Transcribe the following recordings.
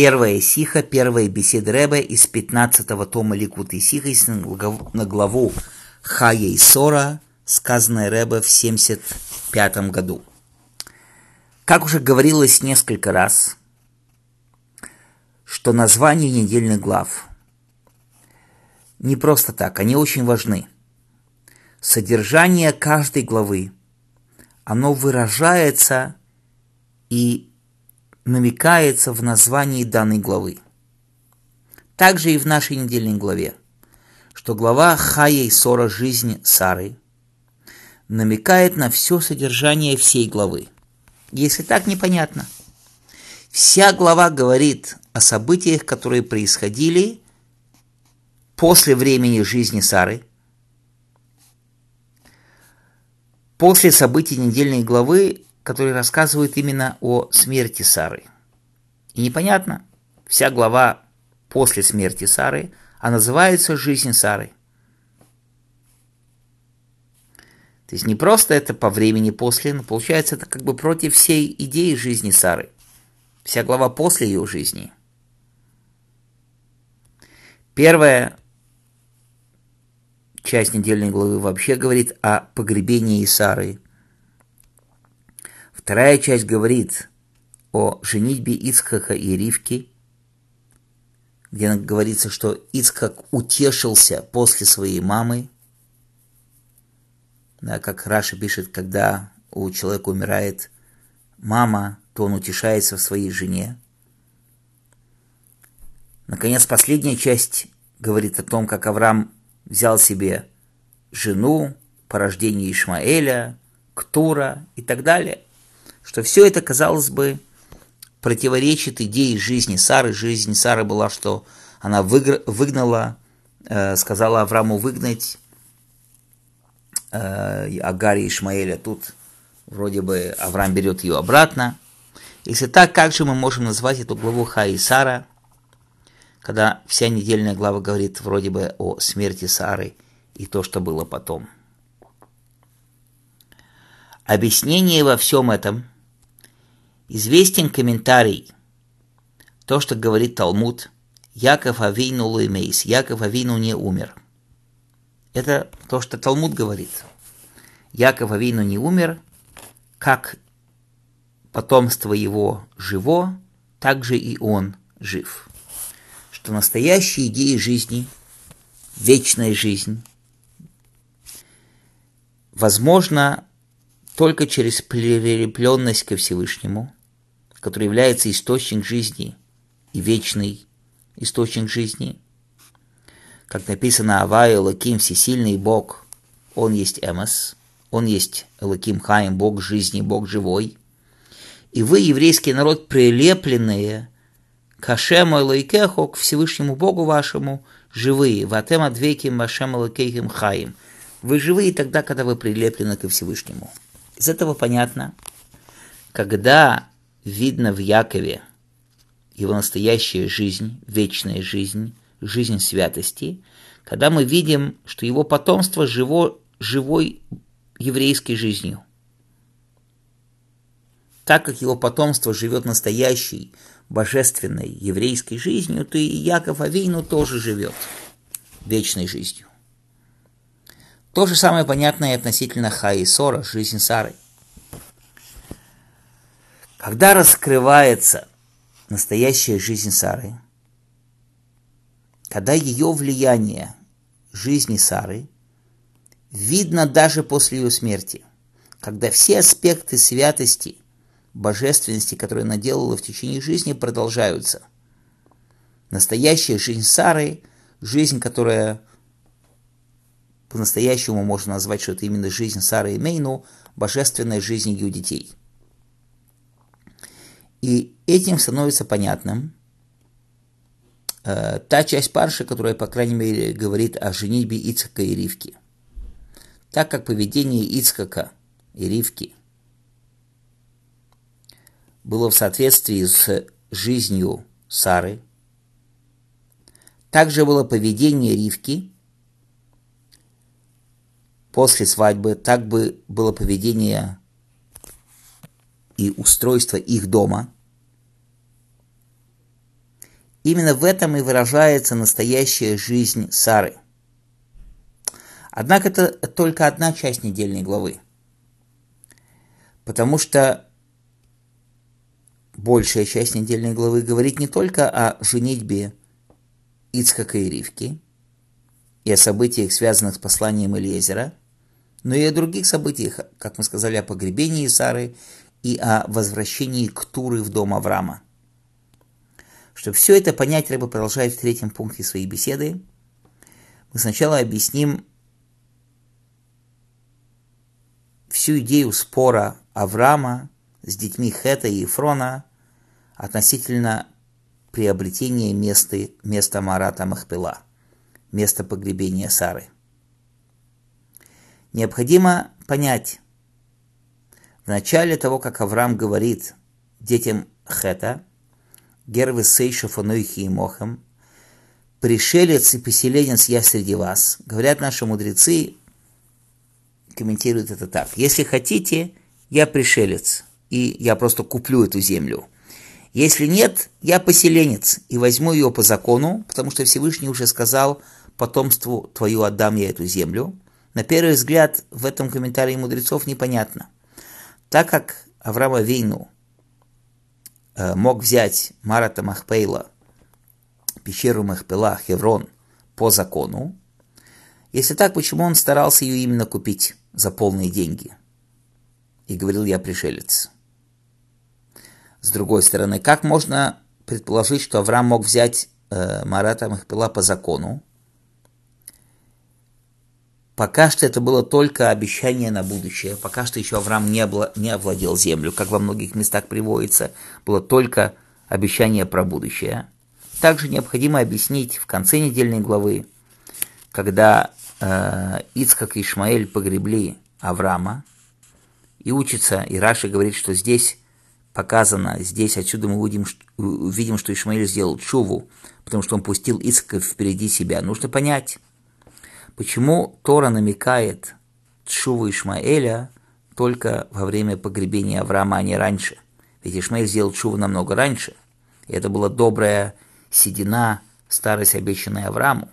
Первая сиха, первая беседа Рэбе из 15-го тома Ликут и Сиха на главу Хая Сора, сказанная Рэбе в 75 году. Как уже говорилось несколько раз, что названия недельных глав не просто так, они очень важны. Содержание каждой главы, оно выражается и намекается в названии данной главы. Также и в нашей недельной главе, что глава Хая и Сора «Жизнь Сары» намекает на все содержание всей главы. Если так, непонятно. Вся глава говорит о событиях, которые происходили после времени жизни Сары, после событий недельной главы который рассказывает именно о смерти Сары. И непонятно, вся глава после смерти Сары, а называется «Жизнь Сары». То есть не просто это по времени после, но получается это как бы против всей идеи жизни Сары. Вся глава после ее жизни. Первая часть недельной главы вообще говорит о погребении Сары – Вторая часть говорит о женитьбе Ицхака и Ривки, где говорится, что Ицхак утешился после своей мамы. Да, как Раша пишет, когда у человека умирает мама, то он утешается в своей жене. Наконец, последняя часть говорит о том, как Авраам взял себе жену по рождению Ишмаэля, Ктура и так далее что все это, казалось бы, противоречит идее жизни Сары. Жизнь Сары была, что она выгнала, э, сказала Аврааму выгнать э, Агари и Ишмаэля. Тут вроде бы Авраам берет ее обратно. Если так, как же мы можем назвать эту главу Ха и Сара, когда вся недельная глава говорит вроде бы о смерти Сары и то, что было потом. Объяснение во всем этом – Известен комментарий, то, что говорит Талмуд, Яков Авину Луимейс, Яков Авину не умер. Это то, что Талмуд говорит. Яков Авину не умер, как потомство его живо, так же и он жив. Что настоящая идея жизни, вечная жизнь, возможно только через прилепленность ко Всевышнему – который является источник жизни и вечный источник жизни. Как написано Авай Элаким, всесильный Бог, Он есть Эмос, Он есть Элаким Хаим, Бог жизни, Бог живой. И вы, еврейский народ, прилепленные к Ашему Элайкеху, к Всевышнему Богу вашему, живые. Ватем адвеким Ашем Элайкехим Хаим. Вы живые тогда, когда вы прилеплены ко Всевышнему. Из этого понятно, когда видно в Якове его настоящая жизнь, вечная жизнь, жизнь святости, когда мы видим, что его потомство живо, живой еврейской жизнью. Так как его потомство живет настоящей, божественной еврейской жизнью, то и Яков Авейну тоже живет вечной жизнью. То же самое понятно и относительно Хаи Сора, жизнь Сары – когда раскрывается настоящая жизнь Сары, когда ее влияние жизни Сары видно даже после ее смерти, когда все аспекты святости, божественности, которые она делала в течение жизни, продолжаются. Настоящая жизнь Сары, жизнь, которая по-настоящему можно назвать, что это именно жизнь Сары и Мейну, божественная жизнь ее детей – и этим становится понятным э, та часть парши, которая, по крайней мере, говорит о женитьбе Ицхака и Ривки. Так как поведение Ицхака и Ривки было в соответствии с жизнью Сары, также было поведение Ривки после свадьбы, так бы было поведение и устройство их дома. Именно в этом и выражается настоящая жизнь Сары. Однако это только одна часть недельной главы. Потому что большая часть недельной главы говорит не только о женитьбе Ицхака и Ривки и о событиях, связанных с посланием Элиезера, но и о других событиях, как мы сказали, о погребении Сары и о возвращении к Туры в дом Авраама. Чтобы все это понять, Рэба продолжает в третьем пункте своей беседы. Мы сначала объясним всю идею спора Авраама с детьми Хета и Ефрона относительно приобретения места, места Марата Махпела, места погребения Сары. Необходимо понять, в начале того, как Авраам говорит детям Хета, Гервы Сейшев Анойхи и Мохам, пришелец и поселенец я среди вас, говорят наши мудрецы, комментируют это так. Если хотите, я пришелец, и я просто куплю эту землю. Если нет, я поселенец, и возьму ее по закону, потому что Всевышний уже сказал, потомству твою отдам я эту землю. На первый взгляд в этом комментарии мудрецов непонятно. Так как Авраама Вейну э, мог взять Марата Махпейла, пещеру Махпела, Хеврон, по закону, если так, почему он старался ее именно купить за полные деньги? И говорил, я пришелец. С другой стороны, как можно предположить, что Авраам мог взять э, Марата Махпила по закону? Пока что это было только обещание на будущее. Пока что еще Авраам не, обла- не овладел землю, как во многих местах приводится. Было только обещание про будущее. Также необходимо объяснить в конце недельной главы, когда э, Ицхак и Ишмаэль погребли Авраама, и учится, и Раши говорит, что здесь показано, здесь отсюда мы увидим, увидим что Ишмаэль сделал чуву, потому что он пустил Ицхака впереди себя. Нужно понять, почему Тора намекает чуву Ишмаэля только во время погребения Авраама, а не раньше. Ведь Ишмаэль сделал чуву намного раньше. И это была добрая седина, старость, обещанная Аврааму.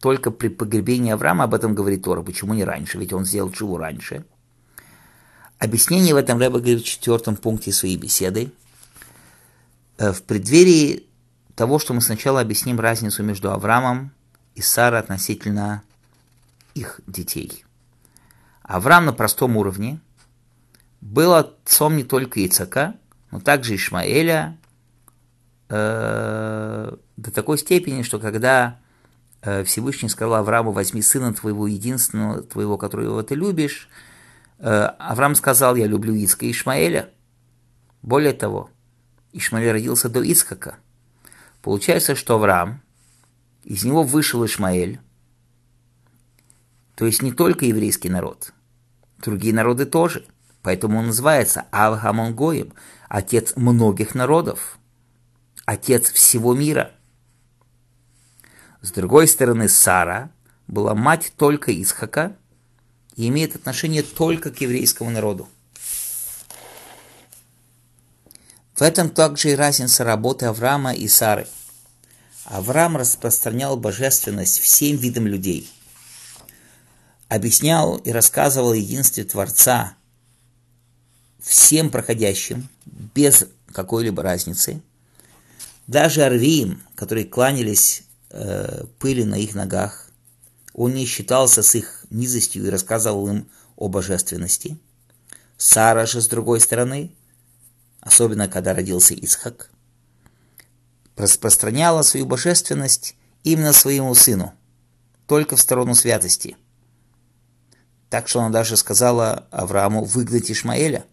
Только при погребении Авраама об этом говорит Тора. Почему не раньше? Ведь он сделал чуву раньше. Объяснение в этом Рэба говорит в четвертом пункте своей беседы. Э, в преддверии того, что мы сначала объясним разницу между Авраамом и Сарой относительно их детей. Авраам на простом уровне был отцом не только Ицака, но также Ишмаэля, э, до такой степени, что когда Э, Всевышний сказал Аврааму, возьми сына твоего единственного, твоего, которого ты любишь. Э, Авраам сказал, я люблю Иска и Ишмаэля. Более того, Ишмаэль родился до Ицхака. Получается, что Авраам, из него вышел Ишмаэль, то есть не только еврейский народ, другие народы тоже. Поэтому он называется Авгамонгоем, отец многих народов, отец всего мира – с другой стороны, Сара была мать только Исхака и имеет отношение только к еврейскому народу. В этом также и разница работы Авраама и Сары. Авраам распространял божественность всем видам людей. Объяснял и рассказывал о единстве Творца всем проходящим, без какой-либо разницы. Даже арвиим, которые кланялись э, пыли на их ногах. Он не считался с их низостью и рассказывал им о божественности. Сара же, с другой стороны, особенно когда родился Исхак, распространяла свою божественность именно своему сыну, только в сторону святости. Так что она даже сказала Аврааму выгнать Ишмаэля.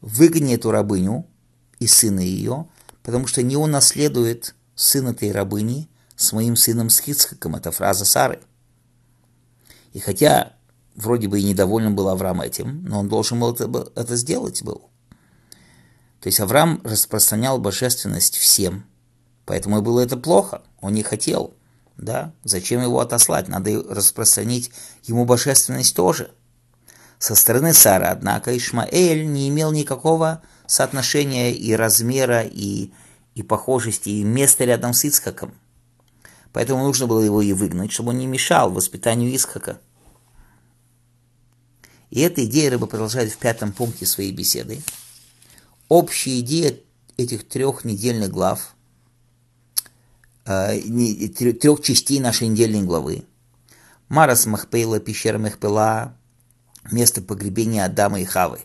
Выгони эту рабыню и сына ее, потому что не он наследует сын этой рабыни, с моим сыном Схицхаком. Это фраза Сары. И хотя вроде бы и недоволен был Авраам этим, но он должен был это, это сделать был. То есть Авраам распространял божественность всем, поэтому и было это плохо, он не хотел. Да? Зачем его отослать? Надо распространить ему божественность тоже. Со стороны Сары, однако, Ишмаэль не имел никакого соотношения и размера, и и похожести, и место рядом с Ицхаком. Поэтому нужно было его и выгнать, чтобы он не мешал воспитанию Ицхака. И эта идея рыба продолжает в пятом пункте своей беседы. Общая идея этих трех недельных глав, э, трех частей нашей недельной главы. Марас Махпейла, пещера Махпела, место погребения Адама и Хавы.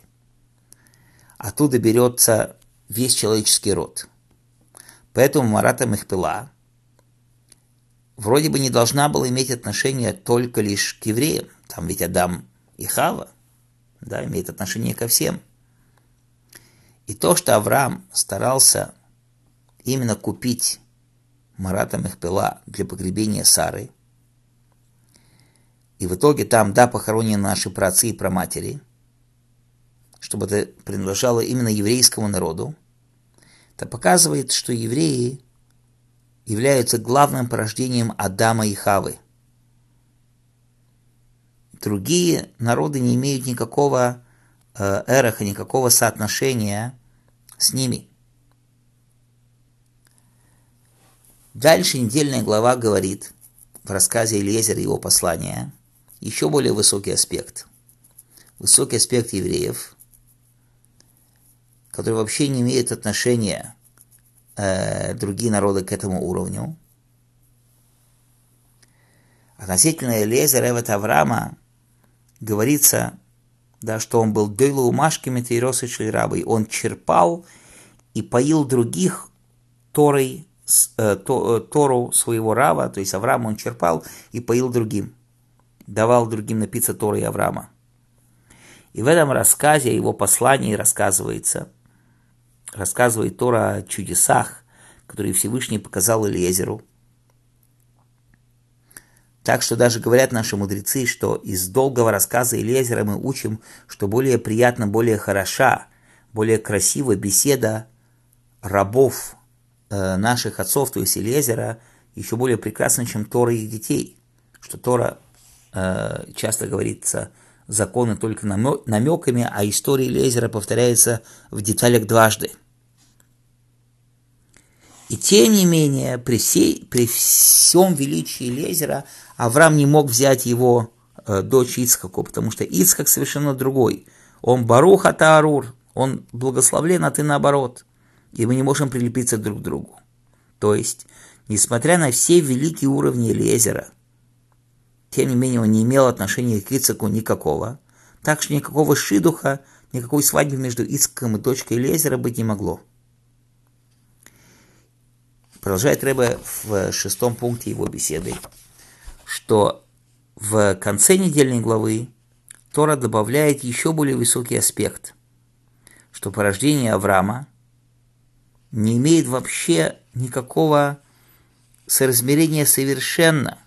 Оттуда берется весь человеческий род. Поэтому Марата Махпела вроде бы не должна была иметь отношение только лишь к евреям. Там ведь Адам и Хава да, имеет отношение ко всем. И то, что Авраам старался именно купить Марата Мехпела для погребения Сары, и в итоге там, да, похоронены наши праотцы и праматери, чтобы это принадлежало именно еврейскому народу, это показывает, что евреи являются главным порождением Адама и Хавы. Другие народы не имеют никакого э, эроха, никакого соотношения с ними. Дальше недельная глава говорит в рассказе Елизера и его послания еще более высокий аспект. Высокий аспект евреев, который вообще не имеет отношения э, другие народы к этому уровню. Относительно Элезера Эвет Авраама говорится, да, что он был Дейлу Машки Метейроса Шельрабой. Он черпал и поил других Торой, э, э, Тору своего Рава, то есть Авраам он черпал и поил другим. Давал другим напиться Торой Авраама. И в этом рассказе о его послании рассказывается, рассказывает Тора о чудесах, которые Всевышний показал Элиезеру – так что даже говорят наши мудрецы, что из долгого рассказа Элезера мы учим, что более приятно, более хороша, более красивая беседа рабов э, наших отцов, то есть Элезера, еще более прекрасна, чем Тора их детей. Что Тора э, часто говорится законы только намеками, а история Элезера повторяется в деталях дважды – и тем не менее, при, сей, при всем величии Лезера, Авраам не мог взять его э, дочь Ицхаку, потому что Ицхак совершенно другой. Он Барух Атаарур, он благословлен, а ты наоборот. И мы не можем прилепиться друг к другу. То есть, несмотря на все великие уровни Лезера, тем не менее он не имел отношения к Ицхаку никакого. Так что никакого шидуха, никакой свадьбы между Ицхаком и дочкой Лезера быть не могло. Продолжает Рэбе в шестом пункте его беседы, что в конце недельной главы Тора добавляет еще более высокий аспект, что порождение Авраама не имеет вообще никакого соразмерения совершенно,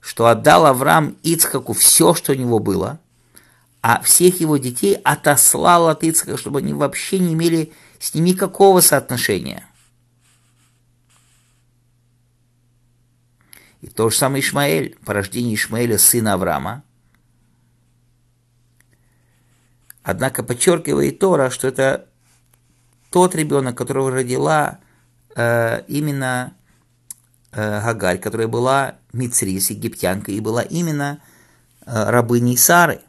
что отдал Авраам Ицхаку все, что у него было, а всех его детей отослал от Ицхака, чтобы они вообще не имели с ним никакого соотношения. И то же самое Ишмаэль, порождение Ишмаэля, сына Авраама. Однако подчеркивает Тора, что это тот ребенок, которого родила э, именно э, Гагарь, которая была Мицрис, египтянкой, и была именно э, рабыней Сары,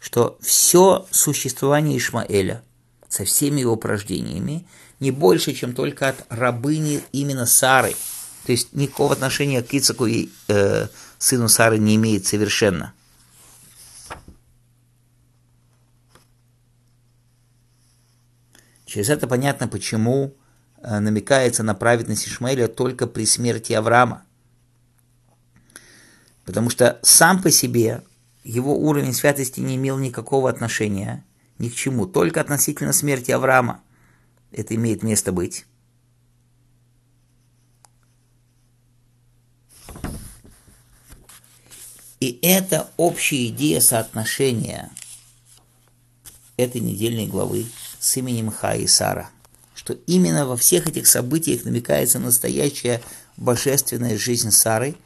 что все существование Ишмаэля со всеми его порождениями не больше, чем только от рабыни именно Сары – то есть никакого отношения к Ицаку и э, сыну Сары не имеет совершенно. Через это понятно, почему э, намекается на праведность Ишмаэля только при смерти Авраама. Потому что сам по себе его уровень святости не имел никакого отношения ни к чему, только относительно смерти Авраама. Это имеет место быть. И это общая идея соотношения этой недельной главы с именем Ха и Сара, что именно во всех этих событиях намекается настоящая божественная жизнь Сары,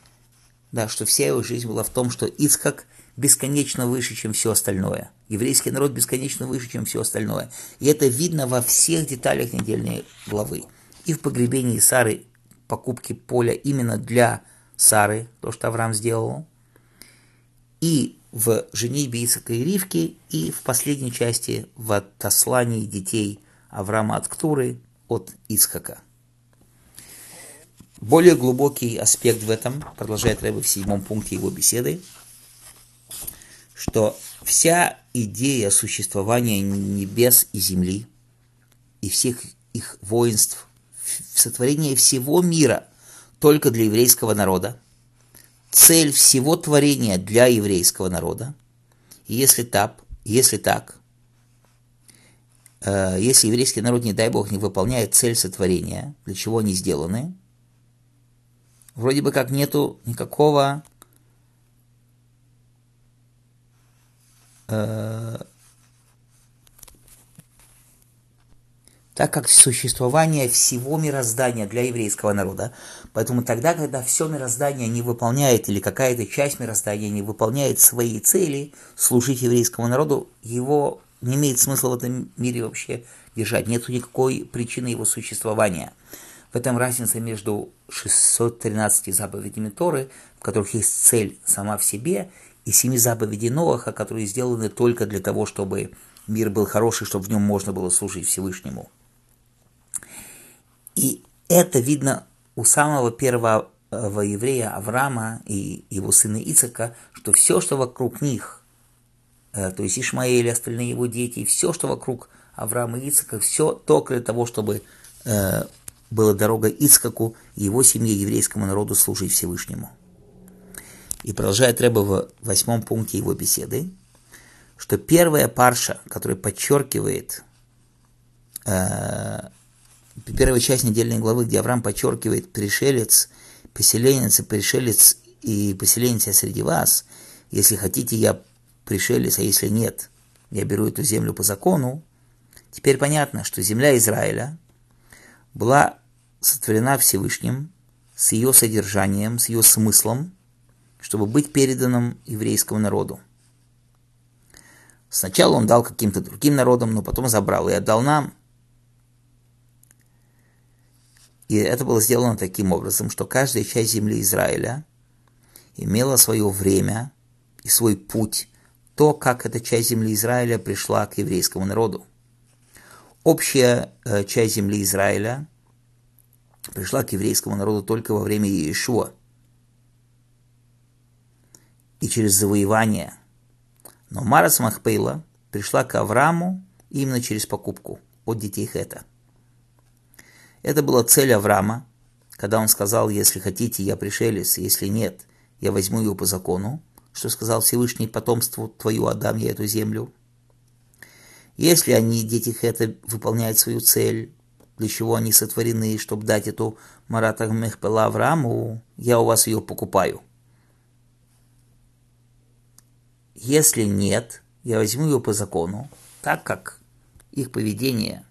да, что вся его жизнь была в том, что Ицхак бесконечно выше, чем все остальное. Еврейский народ бесконечно выше, чем все остальное. И это видно во всех деталях недельной главы. И в погребении Сары покупки поля именно для Сары, то, что Авраам сделал, и в женитьбе Исака и Ривки, и в последней части в отослании детей Авраама от Ктуры от Исхака. Более глубокий аспект в этом, продолжает Рэбе в седьмом пункте его беседы, что вся идея существования небес и земли и всех их воинств, сотворение всего мира только для еврейского народа, цель всего творения для еврейского народа, если так, если так, э, если еврейский народ, не дай бог, не выполняет цель сотворения, для чего они сделаны, вроде бы как нету никакого э, так как существование всего мироздания для еврейского народа. Поэтому тогда, когда все мироздание не выполняет, или какая-то часть мироздания не выполняет свои цели, служить еврейскому народу, его не имеет смысла в этом мире вообще держать. Нет никакой причины его существования. В этом разница между 613 заповедями Торы, в которых есть цель сама в себе, и семи заповедей Ноаха, которые сделаны только для того, чтобы мир был хороший, чтобы в нем можно было служить Всевышнему. И это видно у самого первого еврея Авраама и его сына Ицака, что все, что вокруг них, э, то есть Ишмаэль, остальные его дети, все, что вокруг Авраама и Ицака, все только для того, чтобы э, была дорога Ицкаку и его семье, еврейскому народу, служить Всевышнему. И продолжает Рэба в восьмом пункте его беседы, что первая парша, которая подчеркивает э, первая часть недельной главы, где Авраам подчеркивает пришелец, поселенец и пришелец и поселенец среди вас, если хотите, я пришелец, а если нет, я беру эту землю по закону, теперь понятно, что земля Израиля была сотворена Всевышним с ее содержанием, с ее смыслом, чтобы быть переданным еврейскому народу. Сначала он дал каким-то другим народам, но потом забрал и отдал нам. И это было сделано таким образом, что каждая часть земли Израиля имела свое время и свой путь, то, как эта часть земли Израиля пришла к еврейскому народу. Общая э, часть земли Израиля пришла к еврейскому народу только во время Иешуа и через завоевание. Но Марас Махпейла пришла к Аврааму именно через покупку от детей Хета. Это была цель Авраама, когда он сказал, если хотите, я пришелец, если нет, я возьму его по закону, что сказал Всевышний потомству твою отдам я эту землю. Если они, дети Хета, выполняют свою цель, для чего они сотворены, чтобы дать эту Марата Мехпела Аврааму, я у вас ее покупаю. Если нет, я возьму ее по закону, так как их поведение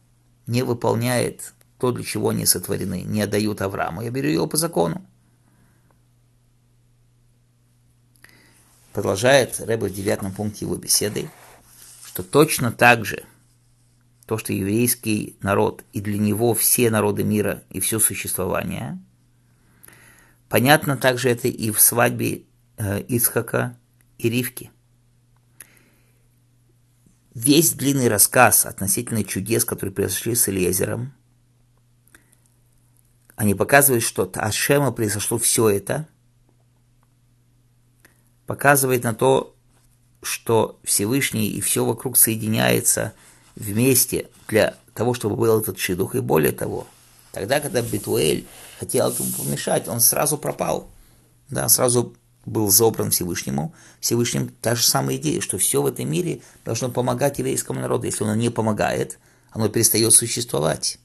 не выполняет то, для чего они сотворены, не отдают Аврааму, я беру ее по закону. Продолжает Рэбе в девятом пункте его беседы, что точно так же – то, что еврейский народ и для него все народы мира и все существование. Понятно также это и в свадьбе э, Ицхака и Ривки. Весь длинный рассказ относительно чудес, которые произошли с Элиезером, они показывают, что от Ашема произошло все это, показывает на то, что Всевышний и все вокруг соединяется – вместе для того, чтобы был этот шидух. И более того, тогда, когда Бетуэль хотел этому помешать, он сразу пропал. Да, сразу был забран Всевышнему. Всевышним та же самая идея, что все в этом мире должно помогать еврейскому народу. Если оно не помогает, оно перестает существовать.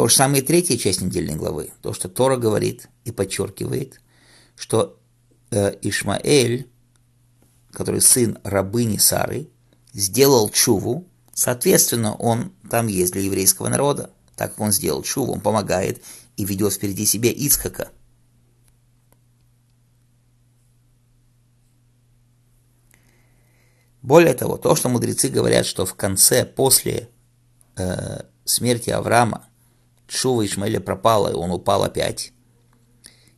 То же самое и третья часть недельной главы. То, что Тора говорит и подчеркивает, что э, Ишмаэль, который сын рабыни Сары, сделал чуву, соответственно, он там есть для еврейского народа. Так как он сделал чуву, он помогает и ведет впереди себя Ицхака. Более того, то, что мудрецы говорят, что в конце, после э, смерти Авраама, Чува Ишмаэля пропала, и он упал опять.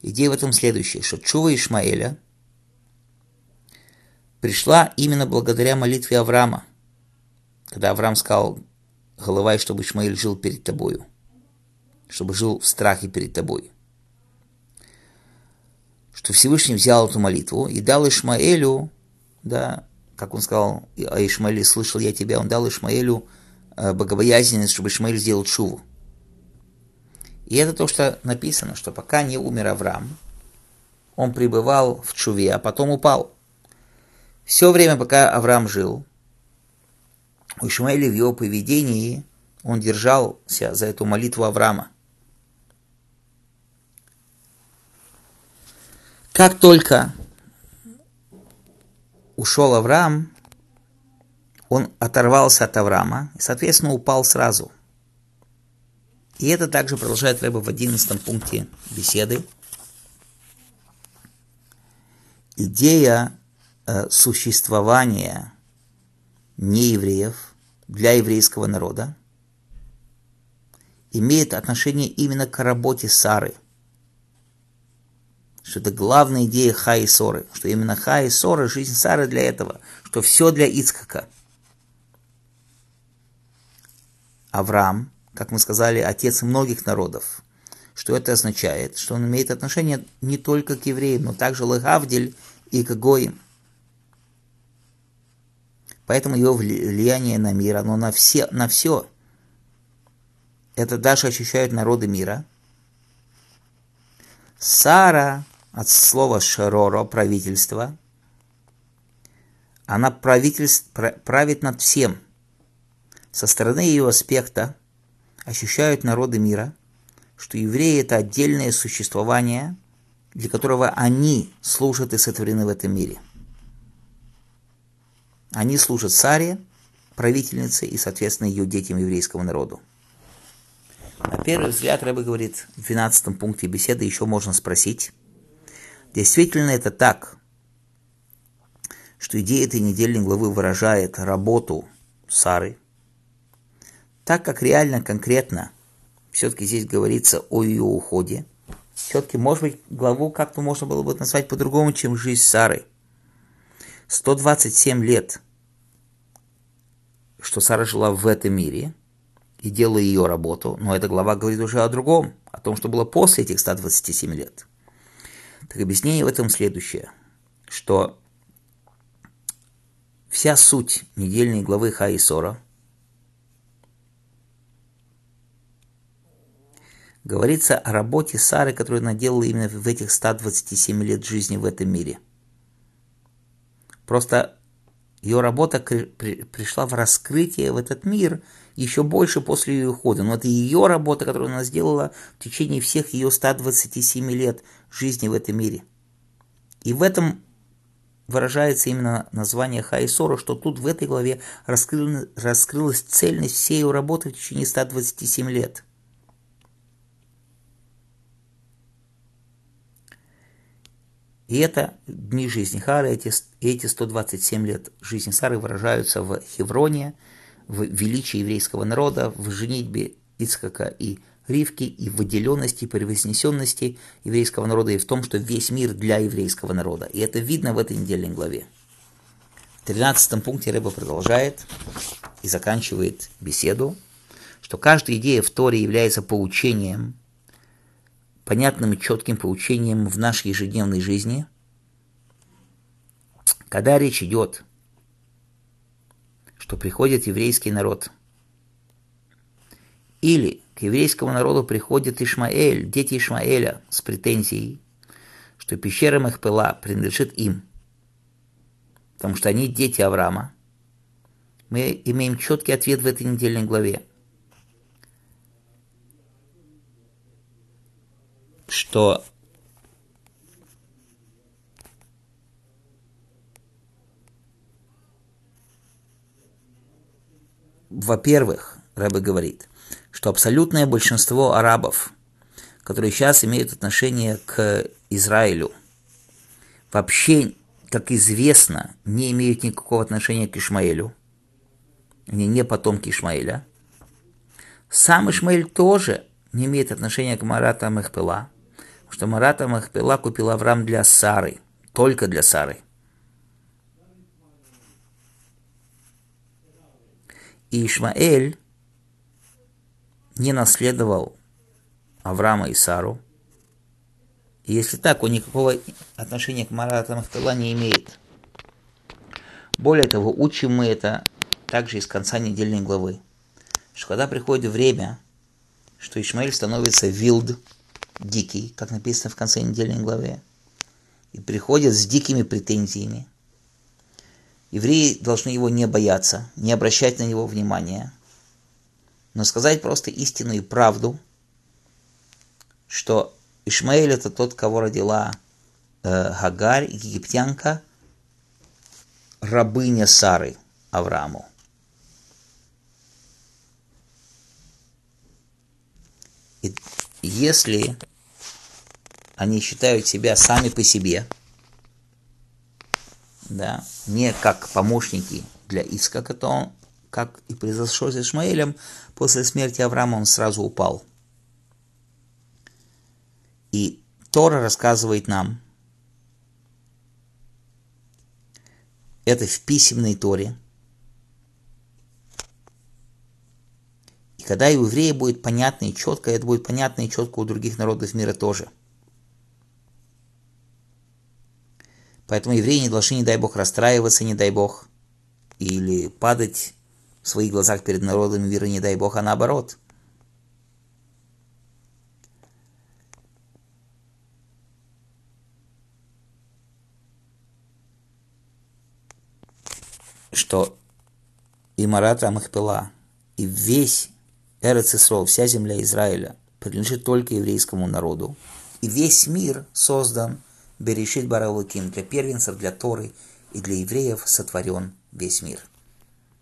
Идея в этом следующая, что Чува Ишмаэля пришла именно благодаря молитве Авраама, когда Авраам сказал, головай, чтобы Ишмаэль жил перед тобою, чтобы жил в страхе перед тобой. Что Всевышний взял эту молитву и дал Ишмаэлю, да, как он сказал, а Ишмаэль слышал я тебя, он дал Ишмаэлю э, богобоязненность, чтобы Ишмаэль сделал шуву. И это то, что написано, что пока не умер Авраам, он пребывал в чуве, а потом упал. Все время, пока Авраам жил, у Ишмаэля в его поведении он держался за эту молитву Авраама. Как только ушел Авраам, он оторвался от Авраама и, соответственно, упал сразу. И это также продолжает Рэба в 11 пункте беседы. Идея э, существования неевреев для еврейского народа имеет отношение именно к работе Сары – что это главная идея Ха и Соры, что именно Ха и Сора, жизнь Сары для этого, что все для Ицхака. Авраам, как мы сказали, отец многих народов. Что это означает? Что он имеет отношение не только к евреям, но также Лагавдель и к Гоим. Поэтому его влияние на мир, оно на все, на все. Это даже ощущают народы мира. Сара от слова «шероро» – правительство. Она правит над всем. Со стороны ее аспекта ощущают народы мира, что евреи – это отдельное существование, для которого они служат и сотворены в этом мире. Они служат царе, правительнице и, соответственно, ее детям еврейскому народу. На первый взгляд, Рэбе говорит, в 12 пункте беседы еще можно спросить, Действительно это так, что идея этой недельной главы выражает работу Сары, так как реально, конкретно, все-таки здесь говорится о ее уходе, все-таки, может быть, главу как-то можно было бы назвать по-другому, чем жизнь Сары. 127 лет, что Сара жила в этом мире и делала ее работу, но эта глава говорит уже о другом, о том, что было после этих 127 лет – так объяснение в этом следующее, что вся суть недельной главы Хаисора говорится о работе Сары, которую она делала именно в этих 127 лет жизни в этом мире. Просто ее работа пришла в раскрытие в этот мир еще больше после ее ухода. Но это ее работа, которую она сделала в течение всех ее 127 лет жизни в этом мире. И в этом выражается именно название Хайсора, что тут в этой главе раскрылась, раскрылась цельность всей ее работы в течение 127 лет. И это дни жизни Хары, эти, эти 127 лет жизни Сары выражаются в Хевроне, в величии еврейского народа, в женитьбе Ицхака и Ривки, и в выделенности, и превознесенности еврейского народа, и в том, что весь мир для еврейского народа. И это видно в этой недельной главе. В 13 пункте Рыба продолжает и заканчивает беседу, что каждая идея в Торе является поучением, понятным и четким поучением в нашей ежедневной жизни, когда речь идет что приходит еврейский народ. Или к еврейскому народу приходит Ишмаэль, дети Ишмаэля, с претензией, что пещера Махпела принадлежит им, потому что они дети Авраама. Мы имеем четкий ответ в этой недельной главе, что во-первых, Рэбе говорит, что абсолютное большинство арабов, которые сейчас имеют отношение к Израилю, вообще как известно, не имеют никакого отношения к Ишмаэлю. Они не потомки Ишмаэля. Сам Ишмаэль тоже не имеет отношения к Марата Махпела, потому что Марата Махпела купил Авраам для Сары, только для Сары. И Ишмаэль не наследовал Авраама и Сару. И если так, он никакого отношения к Марату Махпела не имеет. Более того, учим мы это также из конца недельной главы, что когда приходит время, что Ишмаэль становится вилд, дикий, как написано в конце недельной главы, и приходит с дикими претензиями, евреи должны его не бояться, не обращать на него внимания, но сказать просто истину и правду, что Ишмаэль это тот, кого родила э, Хагарь, египтянка, рабыня Сары Аврааму. И если они считают себя сами по себе, да, не как помощники для Искака, то как и произошло с Ишмаэлем, после смерти Авраама он сразу упал – и Тора рассказывает нам, это в письменной Торе. И когда и у еврея будет понятно и четко, это будет понятно и четко у других народов мира тоже. Поэтому евреи не должны, не дай Бог, расстраиваться, не дай Бог, или падать в своих глазах перед народом мира, не дай Бог, а наоборот – что и Марата Махпела, и весь Эрец Исрол, вся земля Израиля, принадлежит только еврейскому народу. И весь мир создан Берешит Баралуким для первенцев, для Торы и для евреев сотворен весь мир.